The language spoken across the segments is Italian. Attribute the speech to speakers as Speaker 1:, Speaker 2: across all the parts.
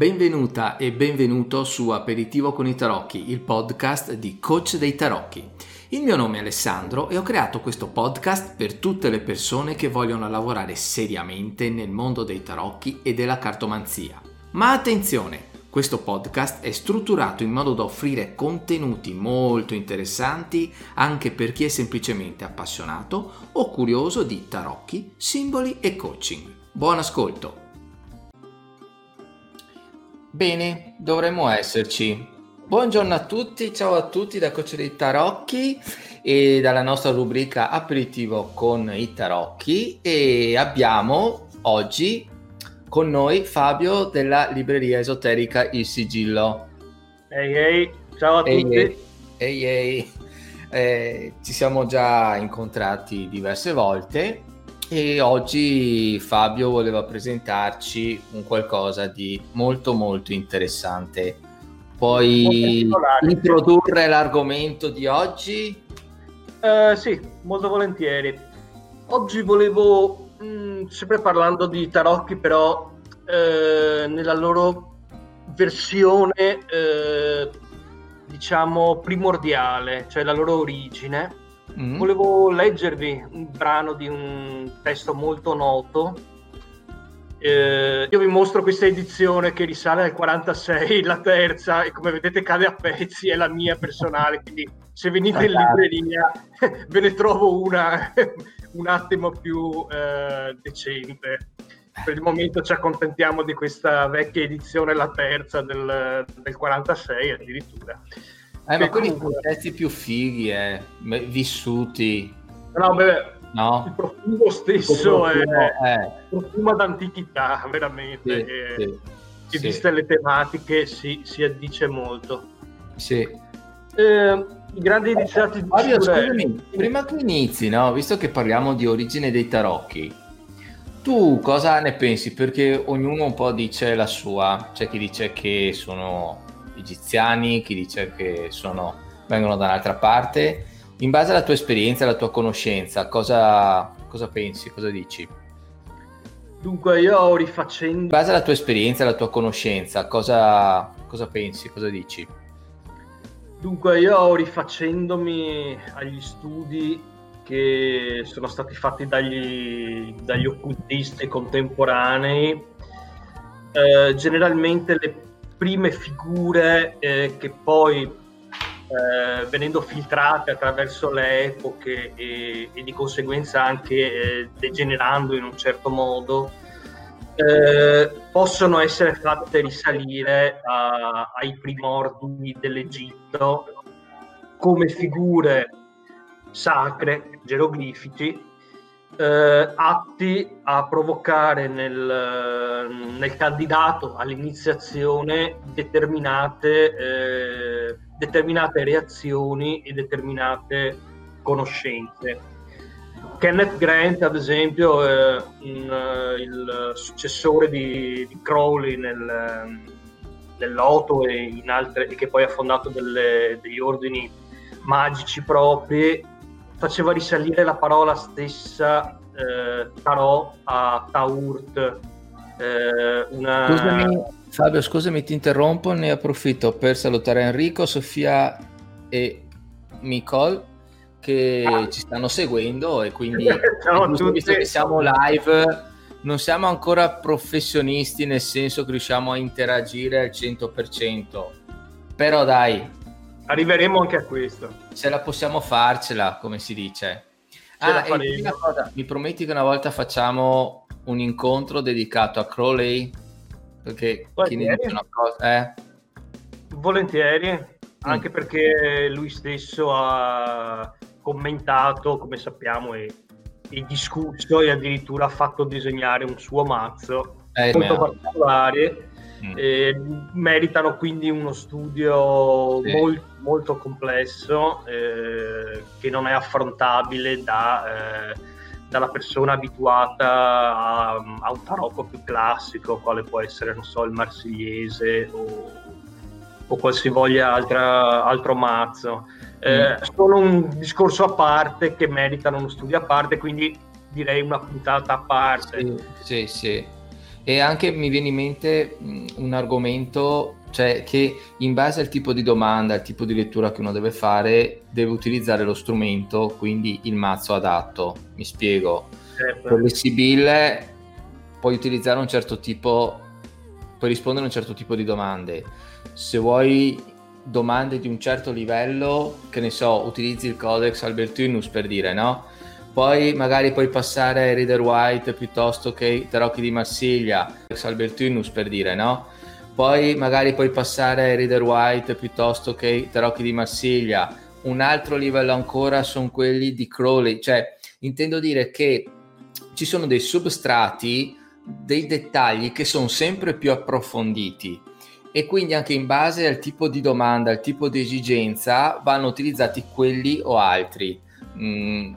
Speaker 1: Benvenuta e benvenuto su Aperitivo con i Tarocchi, il podcast di Coach dei Tarocchi. Il mio nome è Alessandro e ho creato questo podcast per tutte le persone che vogliono lavorare seriamente nel mondo dei tarocchi e della cartomanzia. Ma attenzione, questo podcast è strutturato in modo da offrire contenuti molto interessanti anche per chi è semplicemente appassionato o curioso di tarocchi, simboli e coaching. Buon ascolto! Bene, dovremmo esserci. Buongiorno a tutti, ciao a tutti da Coach dei Tarocchi e dalla nostra rubrica Aperitivo con i Tarocchi e abbiamo oggi con noi Fabio della libreria esoterica Il Sigillo.
Speaker 2: Ehi ehi, ciao a ehi, tutti.
Speaker 1: Ehi ehi. Eh, ci siamo già incontrati diverse volte e oggi Fabio voleva presentarci un qualcosa di molto molto interessante. Puoi introdurre l'argomento di oggi?
Speaker 2: Uh, sì, molto volentieri. Oggi volevo, mh, mm, sempre parlando di tarocchi, però eh, nella loro versione, eh, diciamo, primordiale, cioè la loro origine, Mm. Volevo leggervi un brano di un testo molto noto. Eh, io vi mostro questa edizione che risale al 46, la terza, e come vedete cade a pezzi, è la mia personale, quindi se venite in libreria ve ne trovo una un attimo più eh, decente. Per il momento ci accontentiamo di questa vecchia edizione, la terza del, del 46 addirittura.
Speaker 1: Eh, ma quelli sono i pezzi più fighi, eh, vissuti.
Speaker 2: No, beh, no? il profumo stesso il profumo, è, è profumo d'antichità, veramente. Sì, e, sì, sì. viste le tematiche si, si addice molto.
Speaker 1: Sì.
Speaker 2: Eh, I grandi iniziati di
Speaker 1: Mario, scusami, prima che inizi, no? visto che parliamo di origine dei tarocchi, tu cosa ne pensi? Perché ognuno un po' dice la sua, c'è chi dice che sono egiziani, chi dice che sono, vengono da un'altra parte. In base alla tua esperienza, alla tua conoscenza, cosa, cosa pensi, cosa dici?
Speaker 2: Dunque, io rifacendo... In
Speaker 1: base alla tua esperienza, alla tua conoscenza, cosa, cosa pensi, cosa dici?
Speaker 2: Dunque, io rifacendomi agli studi che sono stati fatti dagli, dagli occultisti contemporanei, eh, generalmente le prime figure eh, che poi eh, venendo filtrate attraverso le epoche e, e di conseguenza anche eh, degenerando in un certo modo, eh, possono essere fatte risalire a, ai primordi dell'Egitto come figure sacre, geroglifici, eh, atti a provocare nel, nel, candidato all'iniziazione determinate, eh, determinate reazioni e determinate conoscenze. Kenneth Grant, ad esempio, è un, uh, il successore di, di Crowley nel, nell'Oto e, in altre, che poi ha fondato delle, degli ordini magici propri, faceva risalire la parola stessa eh, Tarot a Taurt.
Speaker 1: Eh, una... Scusami, Fabio, scusami, ti interrompo, ne approfitto per salutare Enrico, Sofia e Nicole che ah. ci stanno seguendo e quindi visto che siamo live non siamo ancora professionisti nel senso che riusciamo a interagire al 100% però dai
Speaker 2: Arriveremo anche a questo.
Speaker 1: Se la possiamo farcela, come si dice. Ah, cosa, mi prometti che una volta facciamo un incontro dedicato a Crowley? Perché chi ne cosa... Eh?
Speaker 2: Volentieri, mm. anche perché lui stesso ha commentato, come sappiamo, e, e discusso e addirittura ha fatto disegnare un suo mazzo eh, molto particolare mm. eh, meritano quindi uno studio sì. molto, molto complesso eh, che non è affrontabile da, eh, dalla persona abituata a, a, un tarocco più classico, quale può essere, non so, il marsigliese o, o qualsivoglia altra, altro mazzo. Eh, mm. Sono un discorso a parte che meritano uno studio a parte, quindi direi una puntata a parte.
Speaker 1: Sì, sì. sì. E anche mi viene in mente un argomento, cioè che in base al tipo di domanda, al tipo di lettura che uno deve fare, deve utilizzare lo strumento, quindi il mazzo adatto. Mi spiego. Certo. Per le Sibille puoi utilizzare un certo tipo, puoi rispondere a un certo tipo di domande. Se vuoi domande di un certo livello, che ne so, utilizzi il Codex Albertinus per dire, no? Poi magari puoi passare Reader White piuttosto che Tarocchi di Marsiglia, Albertinus per dire, no? Poi magari puoi passare Reader White piuttosto che Tarocchi di Marsiglia. Un altro livello ancora sono quelli di Crowley, cioè intendo dire che ci sono dei substrati, dei dettagli che sono sempre più approfonditi e quindi anche in base al tipo di domanda, al tipo di esigenza vanno utilizzati quelli o altri Mm,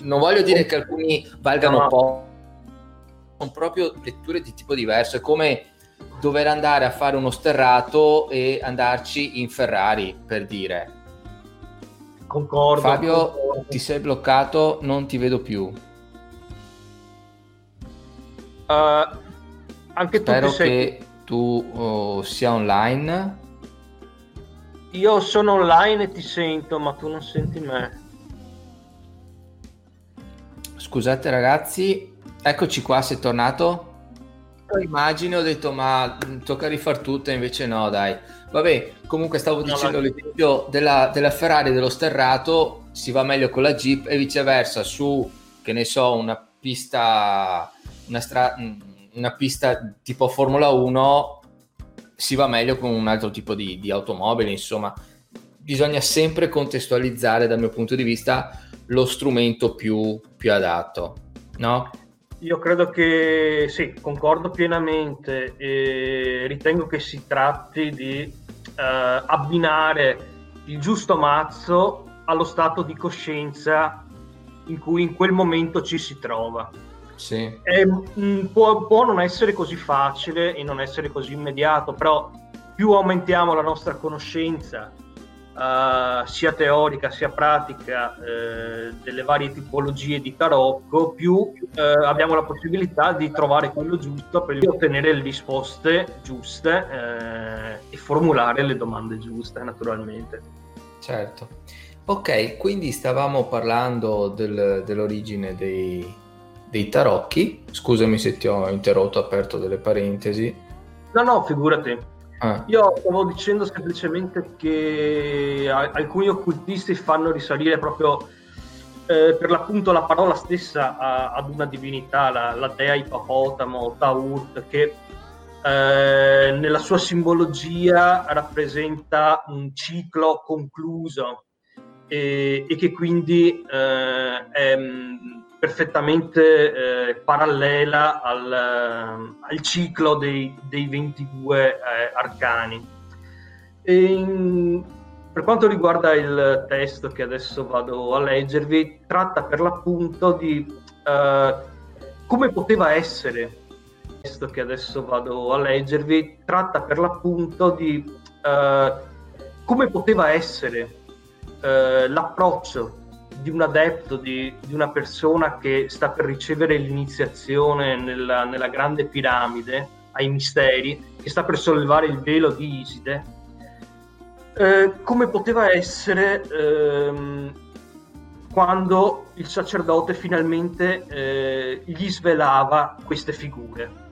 Speaker 1: non voglio dire che alcuni valgano no. poco, sono proprio letture di tipo diverso. È come dover andare a fare uno sterrato e andarci in Ferrari, per dire.
Speaker 2: Concordo.
Speaker 1: Fabio,
Speaker 2: concordo.
Speaker 1: ti sei bloccato, non ti vedo più.
Speaker 2: Uh, anche
Speaker 1: tu Spero
Speaker 2: sei...
Speaker 1: che tu oh, sia online.
Speaker 2: Io sono online e ti sento, ma tu non senti me.
Speaker 1: Scusate ragazzi, eccoci qua, sei tornato? Immagine, ho detto ma tocca rifar tutto, invece no dai. Vabbè, comunque stavo dicendo l'esempio della, della Ferrari dello sterrato, si va meglio con la Jeep e viceversa su, che ne so, una pista, una, stra- una pista tipo Formula 1 si va meglio con un altro tipo di, di automobile, insomma bisogna sempre contestualizzare dal mio punto di vista lo strumento più, più adatto, no?
Speaker 2: Io credo che sì, concordo pienamente e ritengo che si tratti di eh, abbinare il giusto mazzo allo stato di coscienza in cui in quel momento ci si trova.
Speaker 1: Sì.
Speaker 2: È, può, può non essere così facile e non essere così immediato, però più aumentiamo la nostra conoscenza uh, sia teorica sia pratica uh, delle varie tipologie di tarocco, più uh, abbiamo la possibilità di trovare quello giusto per ottenere le risposte giuste e formulare le domande giuste, naturalmente.
Speaker 1: Certo. Ok, quindi stavamo parlando del, dell'origine dei, dei tarocchi. Scusami se ti ho interrotto, ho aperto delle parentesi.
Speaker 2: No, no, figurati. Ah. Io stavo dicendo semplicemente che alcuni occultisti fanno risalire proprio eh, per l'appunto la parola stessa a, ad una divinità, la, la dea ippopotamo, Taurt, che eh, nella sua simbologia rappresenta un ciclo concluso e, e che quindi eh, è perfettamente eh, parallela al, al, ciclo dei, dei 22 eh, arcani. In, per quanto riguarda il testo che adesso vado a leggervi, tratta per l'appunto di eh, come poteva essere il testo che adesso vado a leggervi, tratta per l'appunto di eh, come poteva essere eh, l'approccio di un adepto, di, di, una persona che sta per ricevere l'iniziazione nella, nella, grande piramide ai misteri, che sta per sollevare il velo di Iside, eh, come poteva essere ehm, quando il sacerdote finalmente eh, gli svelava queste figure?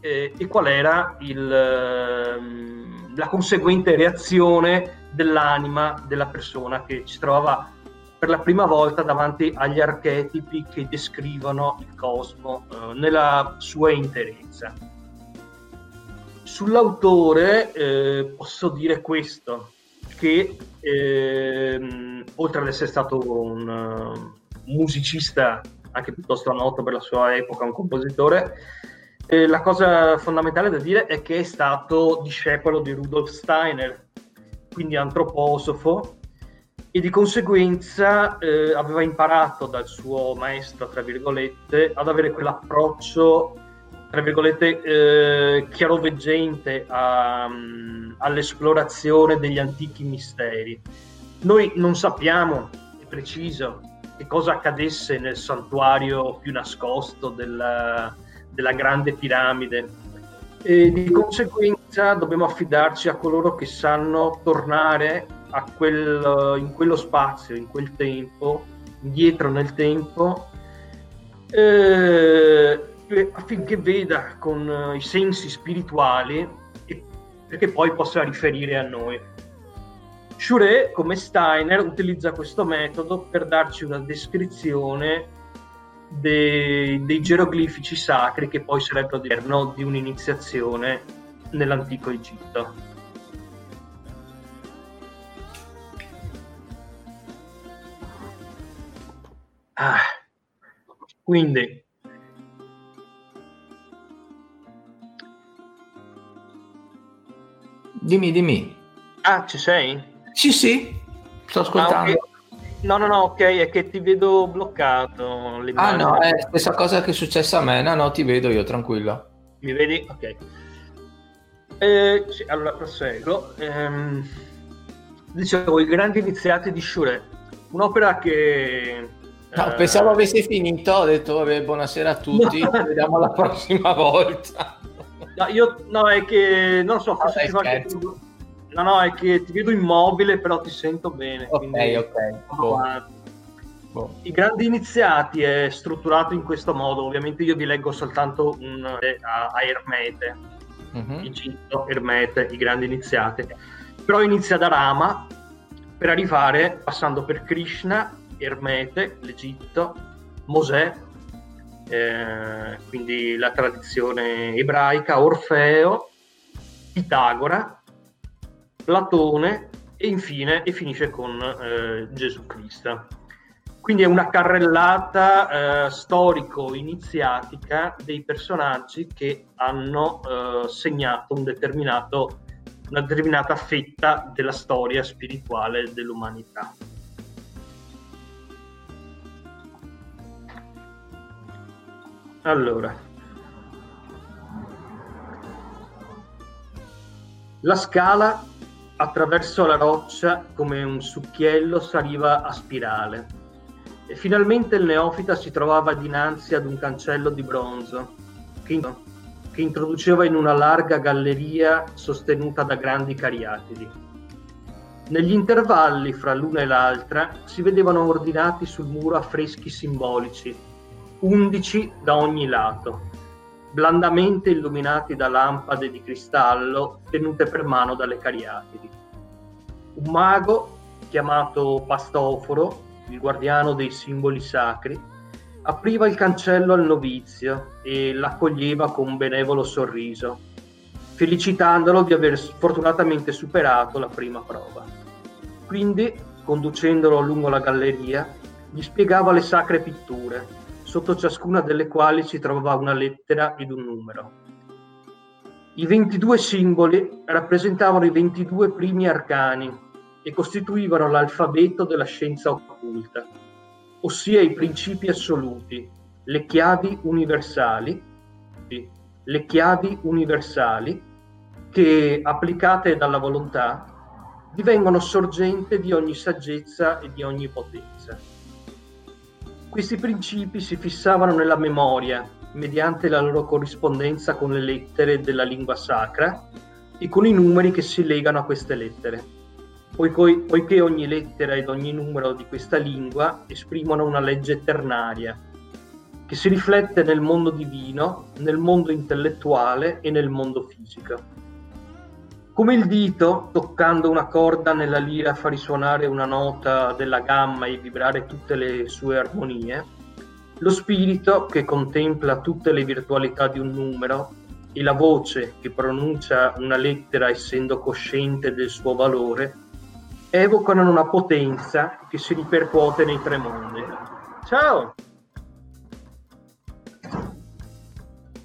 Speaker 2: Eh, e qual era il, ehm, la conseguente reazione dell'anima della persona che si trovava per la prima volta davanti agli archetipi che descrivono il cosmo eh, nella sua interezza. Sull'autore eh, posso dire questo, che eh, oltre ad essere stato un uh, musicista anche piuttosto noto per la sua epoca, un compositore, eh, la cosa fondamentale da dire è che è stato discepolo di Rudolf Steiner, quindi antroposofo, e di conseguenza eh, aveva imparato dal suo maestro, tra virgolette, ad avere quell'approccio, tra virgolette, eh, chiaroveggente a, um, all'esplorazione degli antichi misteri. Noi non sappiamo, è preciso, che cosa accadesse nel santuario più nascosto del, della grande piramide. E di conseguenza dobbiamo affidarci a coloro che sanno tornare quel, in quello spazio, in quel tempo, indietro nel tempo, eh, affinché veda con i sensi spirituali e perché poi possa riferire a noi. Shure, come Steiner, utilizza questo metodo per darci una descrizione dei, dei geroglifici sacri che poi sarebbero di un'iniziazione nell'antico Egitto. Ah, quindi
Speaker 1: dimmi, dimmi.
Speaker 2: Ah, ci sei?
Speaker 1: Sì, sì, sto ascoltando. Ah,
Speaker 2: okay. No, no, no, ok, è che ti vedo bloccato.
Speaker 1: Ah, no, è la stessa cosa che è successa a me. No, no, ti vedo io, tranquillo.
Speaker 2: Mi vedi? Ok. Eh, sì, allora proseguo. Ehm, dicevo, I grandi iniziati di Shure, un'opera che...
Speaker 1: No, eh... pensavo avessi finito, ho detto vabbè, buonasera a tutti, no. ci vediamo la prossima volta.
Speaker 2: No, io, no, è che, non so, forse ci qualche... No, no, è che ti vedo immobile, però ti sento bene.
Speaker 1: Ok, ok. Boh.
Speaker 2: Boh. I grandi iniziati è strutturato in questo modo. Ovviamente io vi leggo soltanto un, a, a Ermete, mm-hmm. Egitto, Ermete, i grandi iniziati. Però inizia da Rama per arrivare passando per Krishna, Ermete, l'Egitto, Mosè, eh, quindi la tradizione ebraica, Orfeo, Pitagora Platone e infine e finisce con eh, Gesù Cristo. Quindi è una carrellata eh, storico-iniziatica dei personaggi che hanno eh, segnato un una determinata fetta della storia spirituale dell'umanità. Allora, la scala attraverso la roccia come un succhiello saliva a spirale e finalmente il neofita si trovava dinanzi ad un cancello di bronzo che, introduceva in una larga galleria sostenuta da grandi cariatidi. Negli intervalli fra l'una e l'altra si vedevano ordinati sul muro affreschi simbolici, undici da ogni lato, blandamente illuminati da lampade di cristallo tenute per mano dalle cariatidi. Un mago, chiamato Pastoforo, il guardiano dei simboli sacri, apriva il cancello al novizio e l'accoglieva con un benevolo sorriso, felicitandolo di aver fortunatamente superato la prima prova. Quindi, conducendolo lungo la galleria, gli spiegava le sacre pitture, sotto ciascuna delle quali si trovava una lettera ed un numero. I 22 simboli rappresentavano i 22 primi arcani e costituivano l'alfabeto della scienza occulta, ossia i principi assoluti, le chiavi universali, le chiavi universali che, applicate dalla volontà, divengono sorgente di ogni saggezza e di ogni potenza. Questi principi si fissavano nella memoria mediante la loro corrispondenza con le lettere della lingua sacra e con i numeri che si legano a queste lettere, poiché, poiché ogni lettera ed ogni numero di questa lingua esprimono una legge ternaria che si riflette nel mondo divino, nel mondo intellettuale e nel mondo fisico. Come il dito, toccando una corda nella lira, fa risuonare una nota della gamma e vibrare tutte le sue armonie, lo spirito, che contempla tutte le virtualità di un numero, e la voce, che pronuncia una lettera essendo cosciente del suo valore, evocano una potenza che si ripercuote nei tre mondi. Ciao!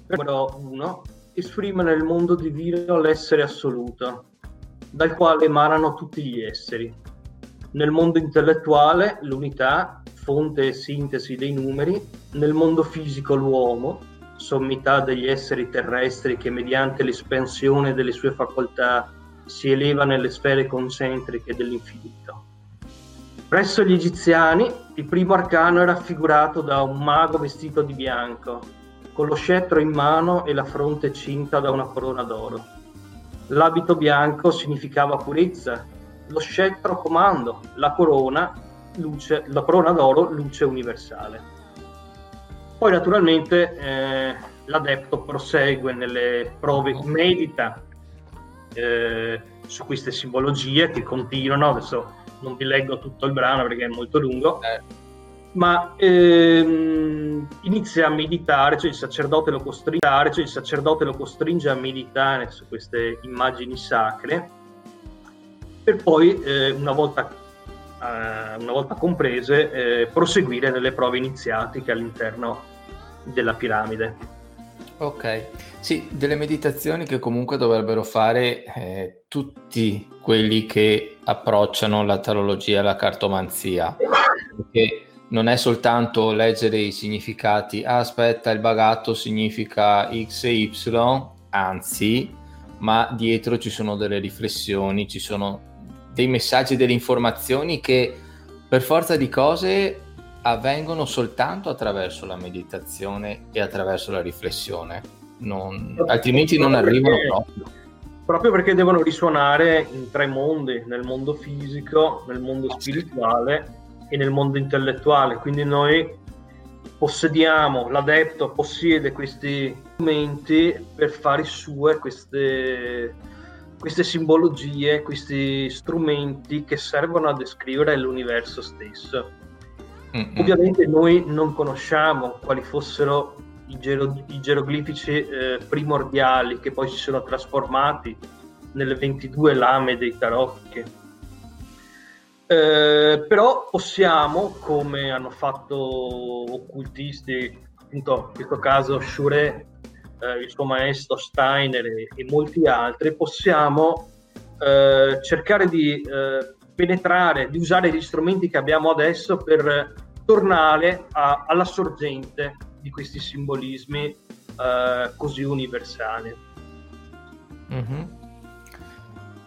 Speaker 2: Numero 1 esprime nel mondo divino l'essere assoluto, dal quale emanano tutti gli esseri. Nel mondo intellettuale l'unità, fonte e sintesi dei numeri, nel mondo fisico l'uomo, sommità degli esseri terrestri che mediante l'espansione delle sue facoltà si eleva nelle sfere concentriche dell'infinito. Presso gli egiziani il primo arcano è raffigurato da un mago vestito di bianco, con lo scettro in mano e la fronte cinta da una corona d'oro. L'abito bianco significava purezza, lo scettro comando, la corona, luce, la corona d'oro luce universale. Poi naturalmente eh, l'adepto prosegue nelle prove, medita eh, su queste simbologie che continuano, adesso non vi leggo tutto il brano perché è molto lungo, eh ma ehm, inizia a meditare, cioè il, sacerdote lo costringe, cioè il sacerdote lo costringe a meditare su queste immagini sacre. Per poi, eh, una, volta, eh, una, volta, comprese, eh, proseguire nelle prove iniziatiche all'interno della piramide.
Speaker 1: Ok, sì, delle meditazioni che comunque dovrebbero fare eh, tutti quelli che approcciano la tarologia e la cartomanzia, perché non è soltanto leggere i significati, ah, aspetta, il bagatto significa X e Y, anzi, ma dietro ci sono delle riflessioni, ci sono dei messaggi, delle informazioni che per forza di cose avvengono soltanto attraverso la meditazione e attraverso la riflessione, non, altrimenti non arrivano proprio.
Speaker 2: Proprio perché devono risuonare in tre mondi, nel mondo fisico, nel mondo spirituale e nel mondo intellettuale. Quindi noi possediamo, l'adepto possiede questi strumenti per fare sue queste, queste simbologie, questi strumenti che servono a descrivere l'universo stesso. Mm-hmm. Ovviamente noi non conosciamo quali fossero i, gero, i geroglifici eh, primordiali che poi si sono trasformati nelle 22 lame dei tarocchi eh, però possiamo, come hanno fatto occultisti, appunto in questo caso Shure, eh, il suo maestro Steiner e, e molti altri, possiamo eh, cercare di eh, penetrare, di usare gli strumenti che abbiamo adesso per tornare a, alla sorgente di questi simbolismi eh, così universali.
Speaker 1: Mm-hmm.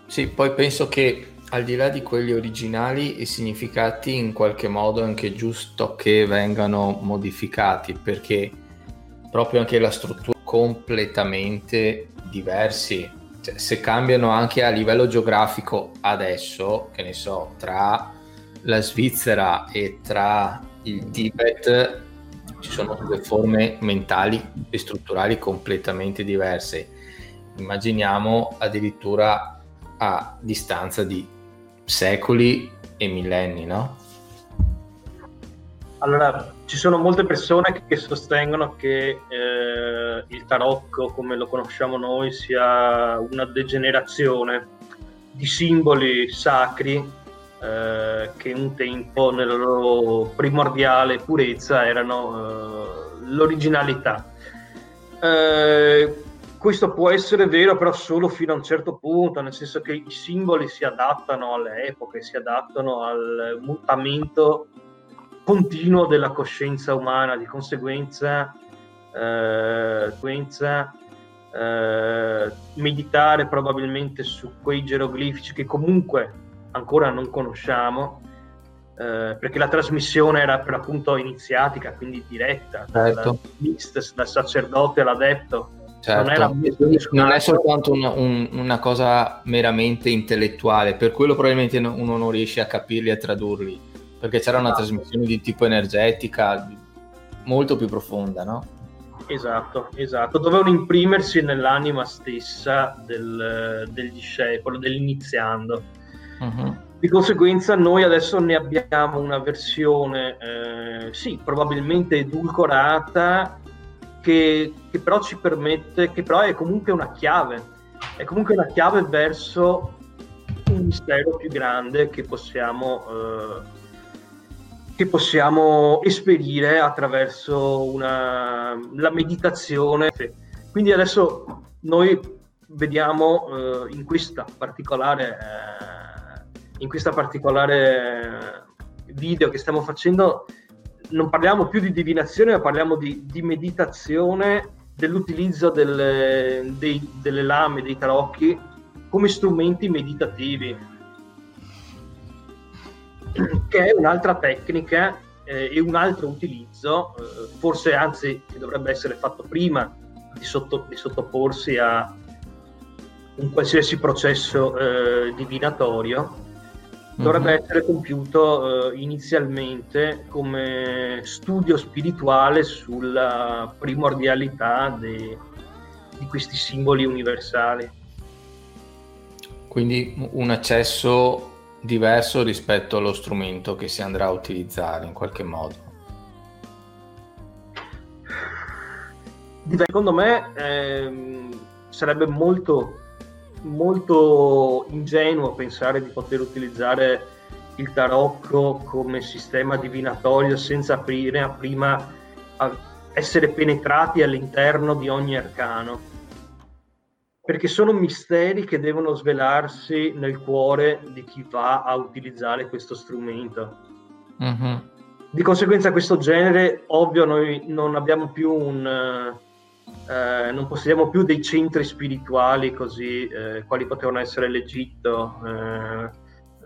Speaker 1: Sì, poi penso che al di là di quelli originali, i significati in qualche modo è anche giusto che vengano modificati perché proprio anche la struttura completamente diversi. Cioè, se cambiano anche a livello geografico adesso, che ne so, tra la Svizzera e tra il Tibet ci sono due forme mentali e strutturali completamente diverse. Immaginiamo addirittura a distanza di secoli e millenni, no?
Speaker 2: Allora, ci sono molte persone che sostengono che eh, il tarocco, come lo conosciamo noi, sia una degenerazione di simboli sacri eh, che un tempo nella loro primordiale purezza erano eh, l'originalità. Eh, questo può essere vero però solo fino a un certo punto, nel senso che i simboli si adattano alle epoche, si adattano al mutamento continuo della coscienza umana, di conseguenza, eh, conseguenza eh, meditare probabilmente su quei geroglifici che comunque ancora non conosciamo, eh, perché la trasmissione era per appunto iniziatica, quindi diretta, certo. dal, dal sacerdote all'adepto
Speaker 1: Certo. Non, è non, è soltanto una, un, una, cosa meramente intellettuale, per quello probabilmente uno non riesce a capirli e a tradurli, perché c'era una esatto. trasmissione di tipo energetica molto più profonda, no?
Speaker 2: Esatto, esatto, dovevano imprimersi nell'anima stessa del, del discepolo, dell'iniziando. Uh-huh. Di conseguenza noi adesso ne abbiamo una versione, eh, sì, probabilmente edulcorata, che, che, però ci permette, che però è comunque una chiave, è comunque una chiave verso un mistero più grande che possiamo, eh, che possiamo esperire attraverso una, la meditazione. Quindi adesso noi vediamo eh, in questa particolare, eh, in questa particolare video che stiamo facendo non parliamo più di divinazione, ma parliamo di, di meditazione dell'utilizzo delle, dei, delle lame, dei tarocchi come strumenti meditativi, che è un'altra tecnica eh, e un altro utilizzo, eh, forse anzi che dovrebbe essere fatto prima di, sotto, di sottoporsi a un qualsiasi processo eh, divinatorio, dovrebbe mm-hmm. essere compiuto eh, inizialmente come studio spirituale sulla primordialità de, di questi simboli universali.
Speaker 1: Quindi un accesso diverso rispetto allo strumento che si andrà a utilizzare in qualche modo.
Speaker 2: Secondo me ehm, sarebbe molto molto ingenuo pensare di poter utilizzare il tarocco come sistema divinatorio senza aprire prima a essere penetrati all'interno di ogni arcano perché sono misteri che devono svelarsi nel cuore di chi va a utilizzare questo strumento. Mm-hmm. Di conseguenza questo genere, ovvio, noi non abbiamo più un, eh, non possediamo più dei centri spirituali così, eh, quali potevano essere l'Egitto, eh,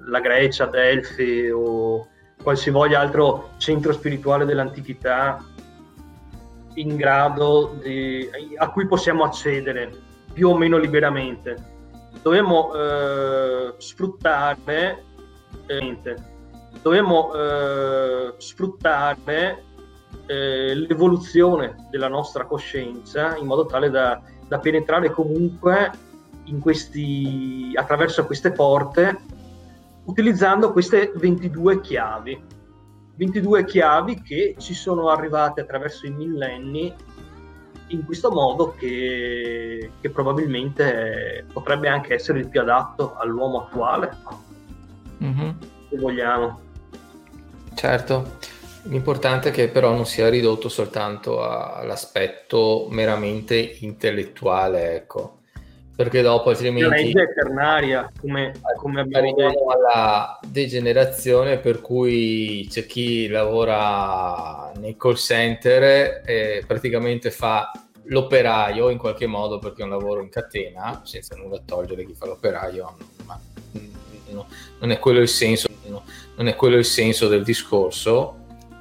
Speaker 2: la Grecia, Delfi o qualsivoglia altro centro spirituale dell'antichità in grado di, a cui possiamo accedere più o meno liberamente. Dobbiamo eh, sfruttare, eh, dobbiamo sfruttare eh, l'evoluzione della nostra coscienza in modo tale da, da penetrare comunque questi, attraverso queste porte utilizzando queste 22 chiavi. 22 chiavi che ci sono arrivate attraverso i millenni in questo modo che, che probabilmente potrebbe anche essere il più adatto all'uomo attuale, mm-hmm. se vogliamo.
Speaker 1: Certo. L'importante è che però non sia ridotto soltanto all'aspetto meramente intellettuale, ecco. Perché dopo altrimenti... La
Speaker 2: legge è ternaria, come, come abbiamo detto.
Speaker 1: alla degenerazione per cui c'è chi lavora nei call center e praticamente fa l'operaio in qualche modo perché è un lavoro in catena, senza nulla togliere chi fa l'operaio, ma no, non è quello il senso, no, non è quello il senso del discorso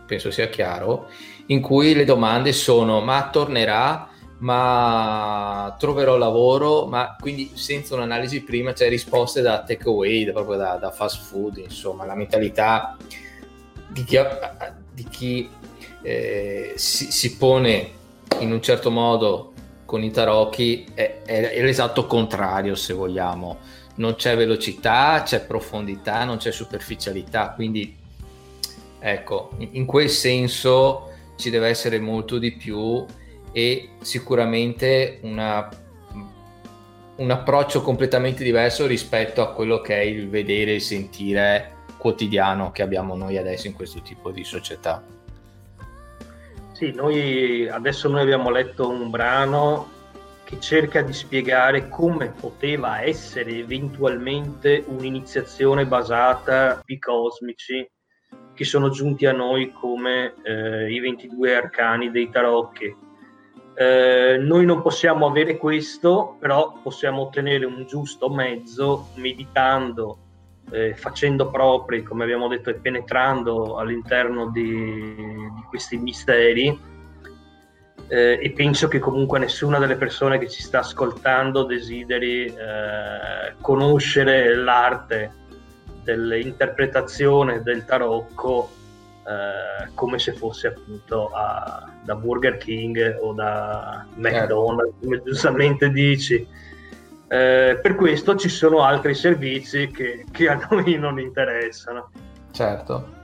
Speaker 1: penso sia chiaro, in cui le domande sono ma tornerà, ma troverò lavoro, ma quindi senza un'analisi prima c'è risposte da take away, da, proprio da, da fast food, insomma la mentalità di chi, di chi eh, si, si, pone in un certo modo con i tarocchi è, è, è l'esatto contrario se vogliamo. Non c'è velocità, c'è profondità, non c'è superficialità, quindi Ecco, in quel senso ci deve essere molto di più e sicuramente una, un approccio completamente diverso rispetto a quello che è il vedere e sentire quotidiano che abbiamo noi adesso in questo tipo di società.
Speaker 2: Sì, noi adesso noi abbiamo letto un brano che cerca di spiegare come poteva essere eventualmente un'iniziazione basata sui cosmici che sono giunti a noi come eh, i 22 arcani dei tarocchi. Eh, noi non possiamo avere questo, però possiamo ottenere un giusto mezzo meditando, eh, facendo propri, come abbiamo detto, e penetrando all'interno di, di questi misteri. Eh, e penso che comunque nessuna delle persone che ci sta ascoltando desideri eh, conoscere l'arte dell'interpretazione del tarocco eh, come se fosse appunto a, da Burger King o da McDonald's, come giustamente dici. Eh, per questo ci sono altri servizi che, che a noi non interessano.
Speaker 1: Certo.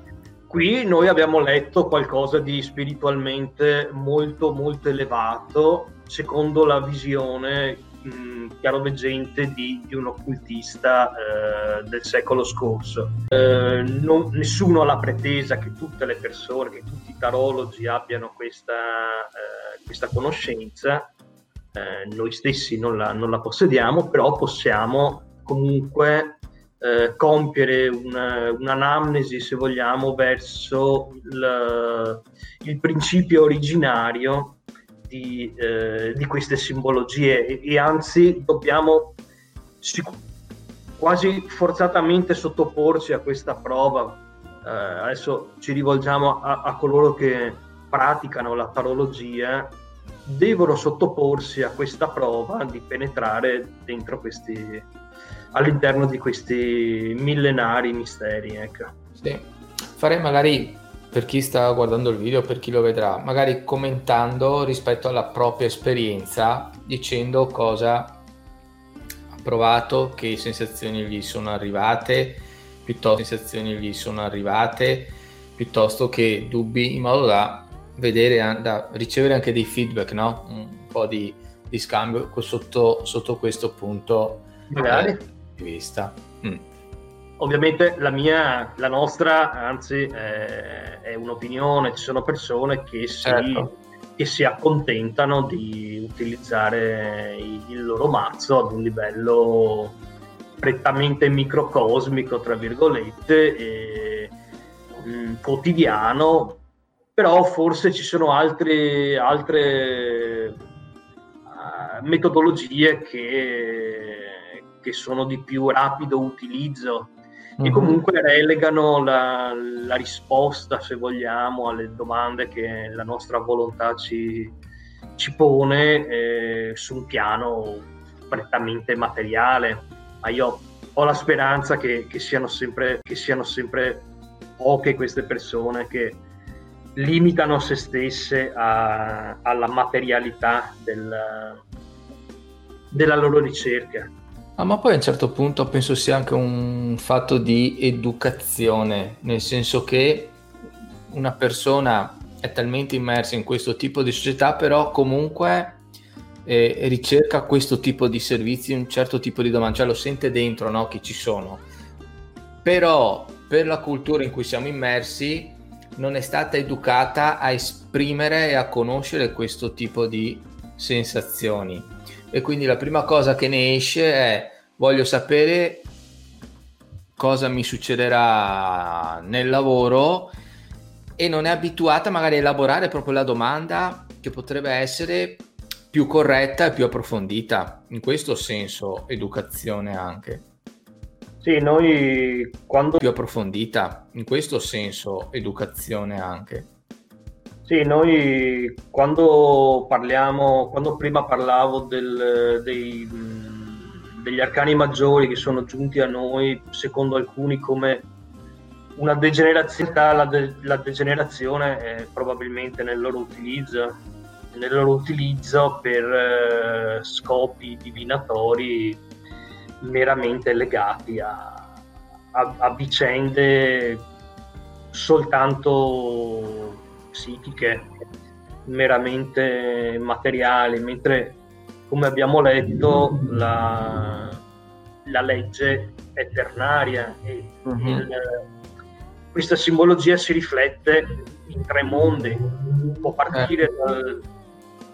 Speaker 2: Qui noi abbiamo letto qualcosa di spiritualmente molto molto elevato secondo la visione mh, chiaroveggente di, di, un occultista eh, del secolo scorso. Eh, non, nessuno ha la pretesa che tutte le persone, che tutti i tarologi abbiano questa, eh, questa conoscenza, eh, noi stessi non la, non la, possediamo, però possiamo comunque eh, compiere una, un'anamnesi, se vogliamo, verso il, il principio originario di, eh, di queste simbologie e, e anzi dobbiamo sic- quasi forzatamente sottoporci a questa prova eh, adesso ci rivolgiamo a, a coloro che praticano la tarologia, devono sottoporsi a questa prova di penetrare dentro questi, all'interno di questi millenari misteri. Ecco.
Speaker 1: Sì. Farei magari per chi sta guardando il video, per chi lo vedrà, magari commentando rispetto alla propria esperienza, dicendo cosa ha provato, che sensazioni gli sono arrivate, piuttosto sensazioni gli sono arrivate, piuttosto che dubbi, in modo da vedere, da ricevere anche dei feedback, no? un po' di, di scambio sotto, sotto, questo punto di vista. Mm.
Speaker 2: Ovviamente la mia, la nostra, anzi, è, è un'opinione, ci sono persone che si, certo. che si accontentano di utilizzare il loro mazzo ad un livello prettamente microcosmico, tra virgolette, e, mh, mm, quotidiano, però forse ci sono altre, altre uh, metodologie che, che sono di più rapido utilizzo mm-hmm. e comunque relegano la, la, risposta, se vogliamo, alle domande che la nostra volontà ci, ci pone eh, su un piano prettamente materiale. Ma io ho la speranza che, che, siano, sempre, che siano sempre poche queste persone che limitano se stesse a, alla materialità del, della loro ricerca.
Speaker 1: Ah, ma poi a un certo punto penso sia anche un fatto di educazione, nel senso che una persona è talmente immersa in questo tipo di società, però comunque eh, ricerca questo tipo di servizi, un certo tipo di domanda, cioè lo sente dentro no? che ci sono. Però per la cultura in cui siamo immersi non è stata educata a esprimere e a conoscere questo tipo di sensazioni e quindi la prima cosa che ne esce è voglio sapere cosa mi succederà nel lavoro e non è abituata magari a elaborare proprio la domanda che potrebbe essere più corretta e più approfondita. In questo senso, educazione anche.
Speaker 2: Sì, noi quando...
Speaker 1: Più approfondita, in questo senso, educazione anche.
Speaker 2: Sì, noi quando parliamo, quando prima parlavo del, dei, degli arcani maggiori che sono giunti a noi, secondo alcuni, come una degenerazione, la, de, la degenerazione è probabilmente nel loro utilizzo, nel loro utilizzo per eh, scopi divinatori meramente legati a, a, a vicende soltanto psichiche, meramente materiali, mentre come abbiamo letto la, la legge è ternaria e uh-huh. il, questa simbologia si riflette in tre mondi, può partire eh. dal,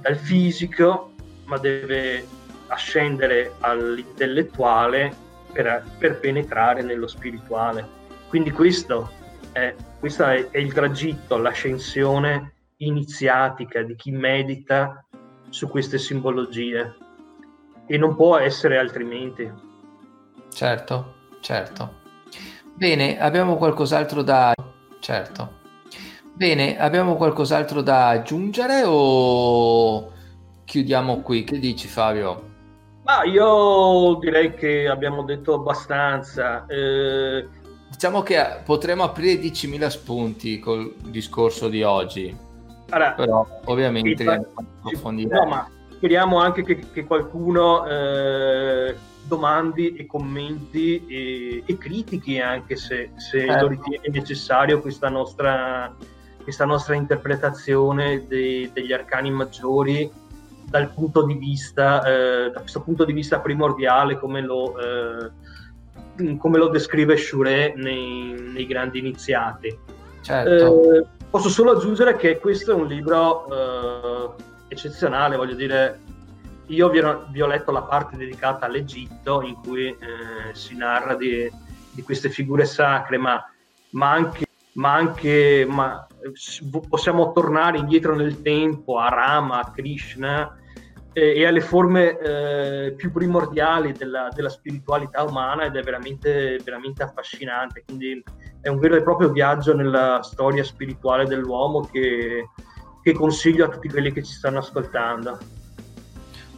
Speaker 2: dal fisico ma deve ascendere all'intellettuale per, per, penetrare nello spirituale. Quindi questo è, questo è, è il tragitto, l'ascensione iniziatica di chi medita su queste simbologie e non può essere altrimenti.
Speaker 1: Certo, certo. Bene, abbiamo qualcos'altro da... Certo. Bene, abbiamo qualcos'altro da aggiungere o chiudiamo qui? Che dici Fabio?
Speaker 2: Ma io direi che abbiamo detto abbastanza. Eh
Speaker 1: diciamo che potremmo aprire 10.000 spunti col discorso di oggi. Allora, però ovviamente
Speaker 2: approfondire. No, ma speriamo anche che, che qualcuno eh, domandi e commenti e, e critichi anche se, se certo. lo ritiene necessario questa nostra, questa nostra interpretazione dei, degli arcani maggiori dal punto di vista, eh, da questo punto di vista primordiale come lo, eh, come lo descrive Shure nei, nei grandi iniziati. Certo. Eh, posso solo aggiungere che questo è un libro eh, eccezionale, voglio dire, io vi ho, vi ho, letto la parte dedicata all'Egitto in cui eh, si narra di, di, queste figure sacre, ma, ma anche, ma anche ma possiamo tornare indietro nel tempo a Rama, a Krishna, e, alle forme eh, più primordiali della, della, spiritualità umana ed è veramente, veramente affascinante. Quindi è un vero e proprio viaggio nella storia spirituale dell'uomo che, che consiglio a tutti quelli che ci stanno ascoltando.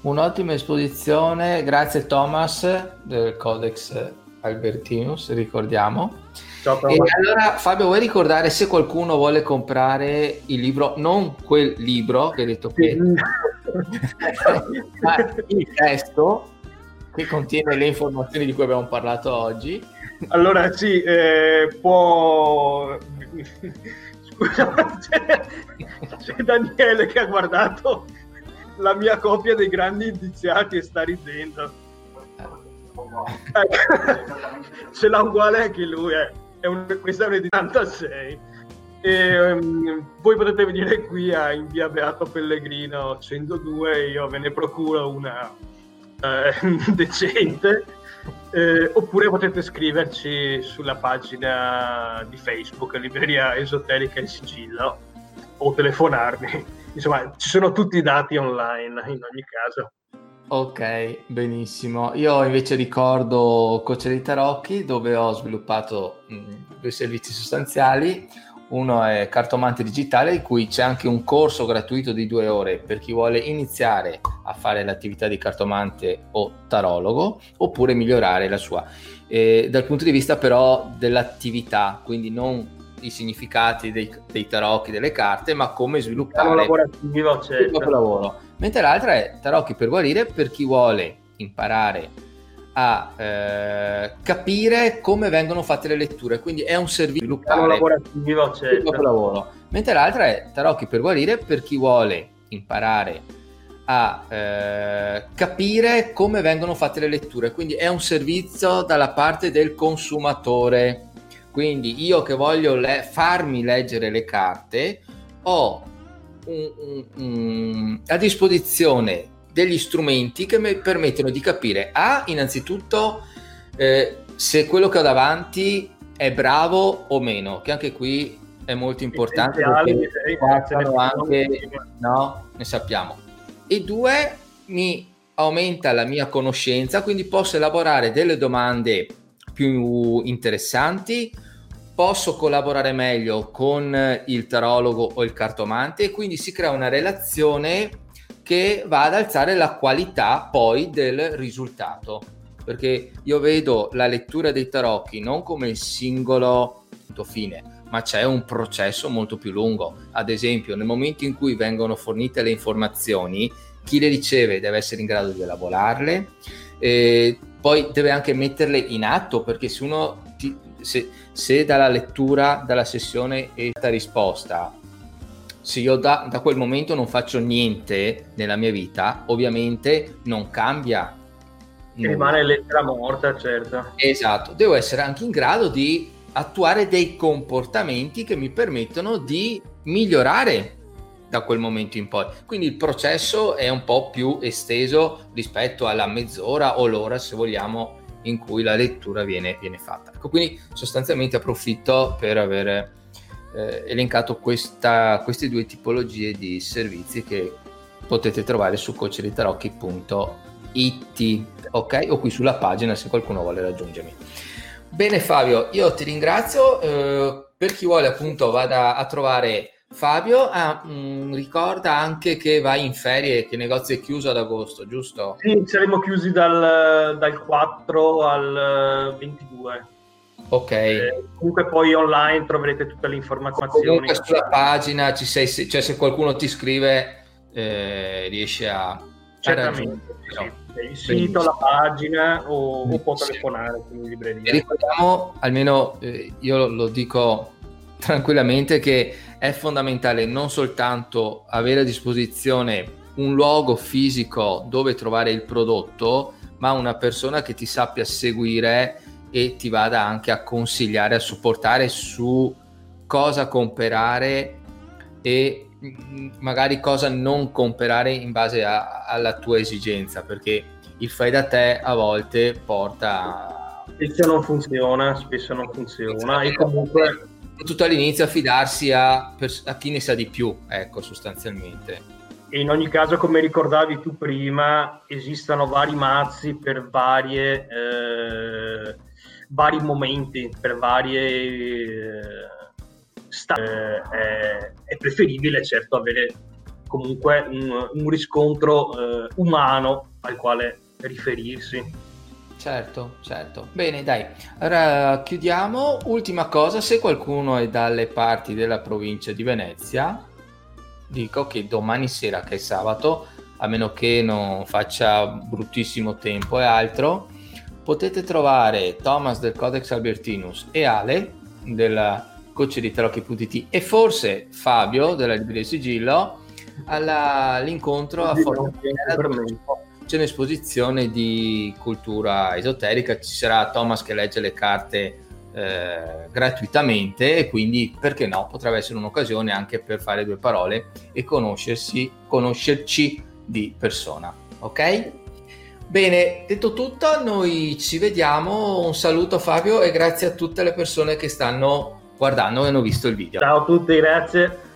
Speaker 1: Un'ottima esposizione, grazie Thomas del Codex Albertinus, ricordiamo. Ciao, e allora Fabio, vuoi ricordare se qualcuno vuole comprare il libro, non quel libro che hai detto che, ma il testo che contiene le informazioni di cui abbiamo parlato oggi.
Speaker 2: Allora sì, eh, può... Scusa, c'è, c'è Daniele che ha guardato la mia copia dei grandi indiziati e sta ridendo. Ecco, ce l'ha uguale anche lui, eh. è un, questa è un 86. E, um, voi potete venire qui a, in via Beato Pellegrino 102 io ve ne procuro una eh, decente eh, oppure potete scriverci sulla pagina di Facebook Libreria Esoterica in Sigillo o telefonarmi insomma ci sono tutti i dati online in ogni caso
Speaker 1: Ok, benissimo. Io invece ricordo Coach dei Tarocchi dove ho sviluppato mh, due servizi sostanziali. Uno è cartomante digitale, in cui c'è anche un corso gratuito di due ore per chi vuole iniziare a fare l'attività di cartomante o tarologo, oppure migliorare la sua. Eh, dal punto di vista però dell'attività, quindi non i significati dei, dei tarocchi, delle carte, ma come sviluppare
Speaker 2: il lavorativo, certo.
Speaker 1: il lavoro mentre l'altra è tarocchi per guarire per chi vuole imparare a eh, capire come vengono fatte le letture, quindi è un servizio
Speaker 2: sviluppare lavorativo, certo.
Speaker 1: lavoro. Mentre l'altra è tarocchi per guarire per chi vuole imparare a eh, capire come vengono fatte le letture, quindi è un servizio dalla parte del consumatore. Quindi io che voglio le- farmi leggere le carte ho un, un, a disposizione degli strumenti che mi permettono di capire, a innanzitutto eh, se quello che ho davanti è bravo o meno, che anche qui è molto importante anche, no, ne sappiamo. E due, mi aumenta la mia conoscenza, quindi posso elaborare delle domande più interessanti, posso collaborare meglio con il tarologo o il cartomante e quindi si crea una relazione che va ad alzare la qualità poi del risultato. Perché io vedo la lettura dei tarocchi non come il singolo fine ma c'è un processo molto più lungo. Ad esempio nel momento in cui vengono fornite le informazioni chi le riceve deve essere in grado di elaborarle e poi deve anche metterle in atto perché se uno ti, se, se, dalla lettura, dalla sessione e da risposta, se io da, da, quel momento non faccio niente nella mia vita, ovviamente non cambia.
Speaker 2: Nulla. Rimane lettera morta, certo.
Speaker 1: Esatto, devo essere anche in grado di attuare dei comportamenti che mi permettono di migliorare da quel momento in poi. Quindi il processo è un po' più esteso rispetto alla mezz'ora o l'ora, se vogliamo, in cui la lettura viene, viene fatta. Ecco, quindi sostanzialmente approfitto per aver eh, elencato questa, queste due tipologie di servizi che potete trovare su coacheritarocchi.it, ok? O qui sulla pagina se qualcuno vuole raggiungermi. Bene Fabio, io ti ringrazio. Eh, per chi vuole appunto vada a trovare Fabio ah, mh, mm, ricorda anche che vai in ferie, che il negozio è chiuso ad agosto, giusto?
Speaker 2: Sì, saremo chiusi dal, dal 4 al 22.
Speaker 1: Ok.
Speaker 2: Eh, comunque poi online troverete tutte le informazioni.
Speaker 1: Comunque sulla pagina ci sei, cioè se qualcuno ti scrive eh, riesce a...
Speaker 2: Certamente, sì. il sito, la pagina o, o può telefonare in libreria.
Speaker 1: ricordiamo, almeno eh, io lo dico tranquillamente che è fondamentale non soltanto avere a disposizione un luogo fisico dove trovare il prodotto, ma una persona che ti sappia seguire e ti vada anche a consigliare, a supportare su cosa comprare e mm, magari cosa non comprare in base a, alla tua esigenza, perché il fai da te a volte porta
Speaker 2: a... Spesso non funziona, spesso non funziona e comunque
Speaker 1: soprattutto all'inizio affidarsi a, a, chi ne sa di più, ecco, sostanzialmente.
Speaker 2: in ogni caso, come ricordavi tu prima, esistono vari mazzi per varie, eh, vari momenti, per varie eh, sta- eh, è, è, preferibile certo avere comunque un, un riscontro eh, umano al quale riferirsi.
Speaker 1: Certo, certo. Bene, dai. Allora chiudiamo. Ultima cosa, se qualcuno è dalle parti della provincia di Venezia, dico che domani sera, che è sabato, a meno che non faccia bruttissimo tempo e altro, potete trovare Thomas del Codex Albertinus e Ale della coach di Tarocchi.it e forse Fabio della Libreria Sigillo alla, all'incontro a Fortaleza c'è un'esposizione di cultura esoterica, ci sarà Thomas che legge le carte eh, gratuitamente e quindi perché no potrebbe essere un'occasione anche per fare due parole e conoscersi conoscerci di persona ok bene detto tutto noi ci vediamo. Un saluto Fabio e grazie a tutte le persone che stanno guardando e hanno visto il video.
Speaker 2: Ciao a tutti grazie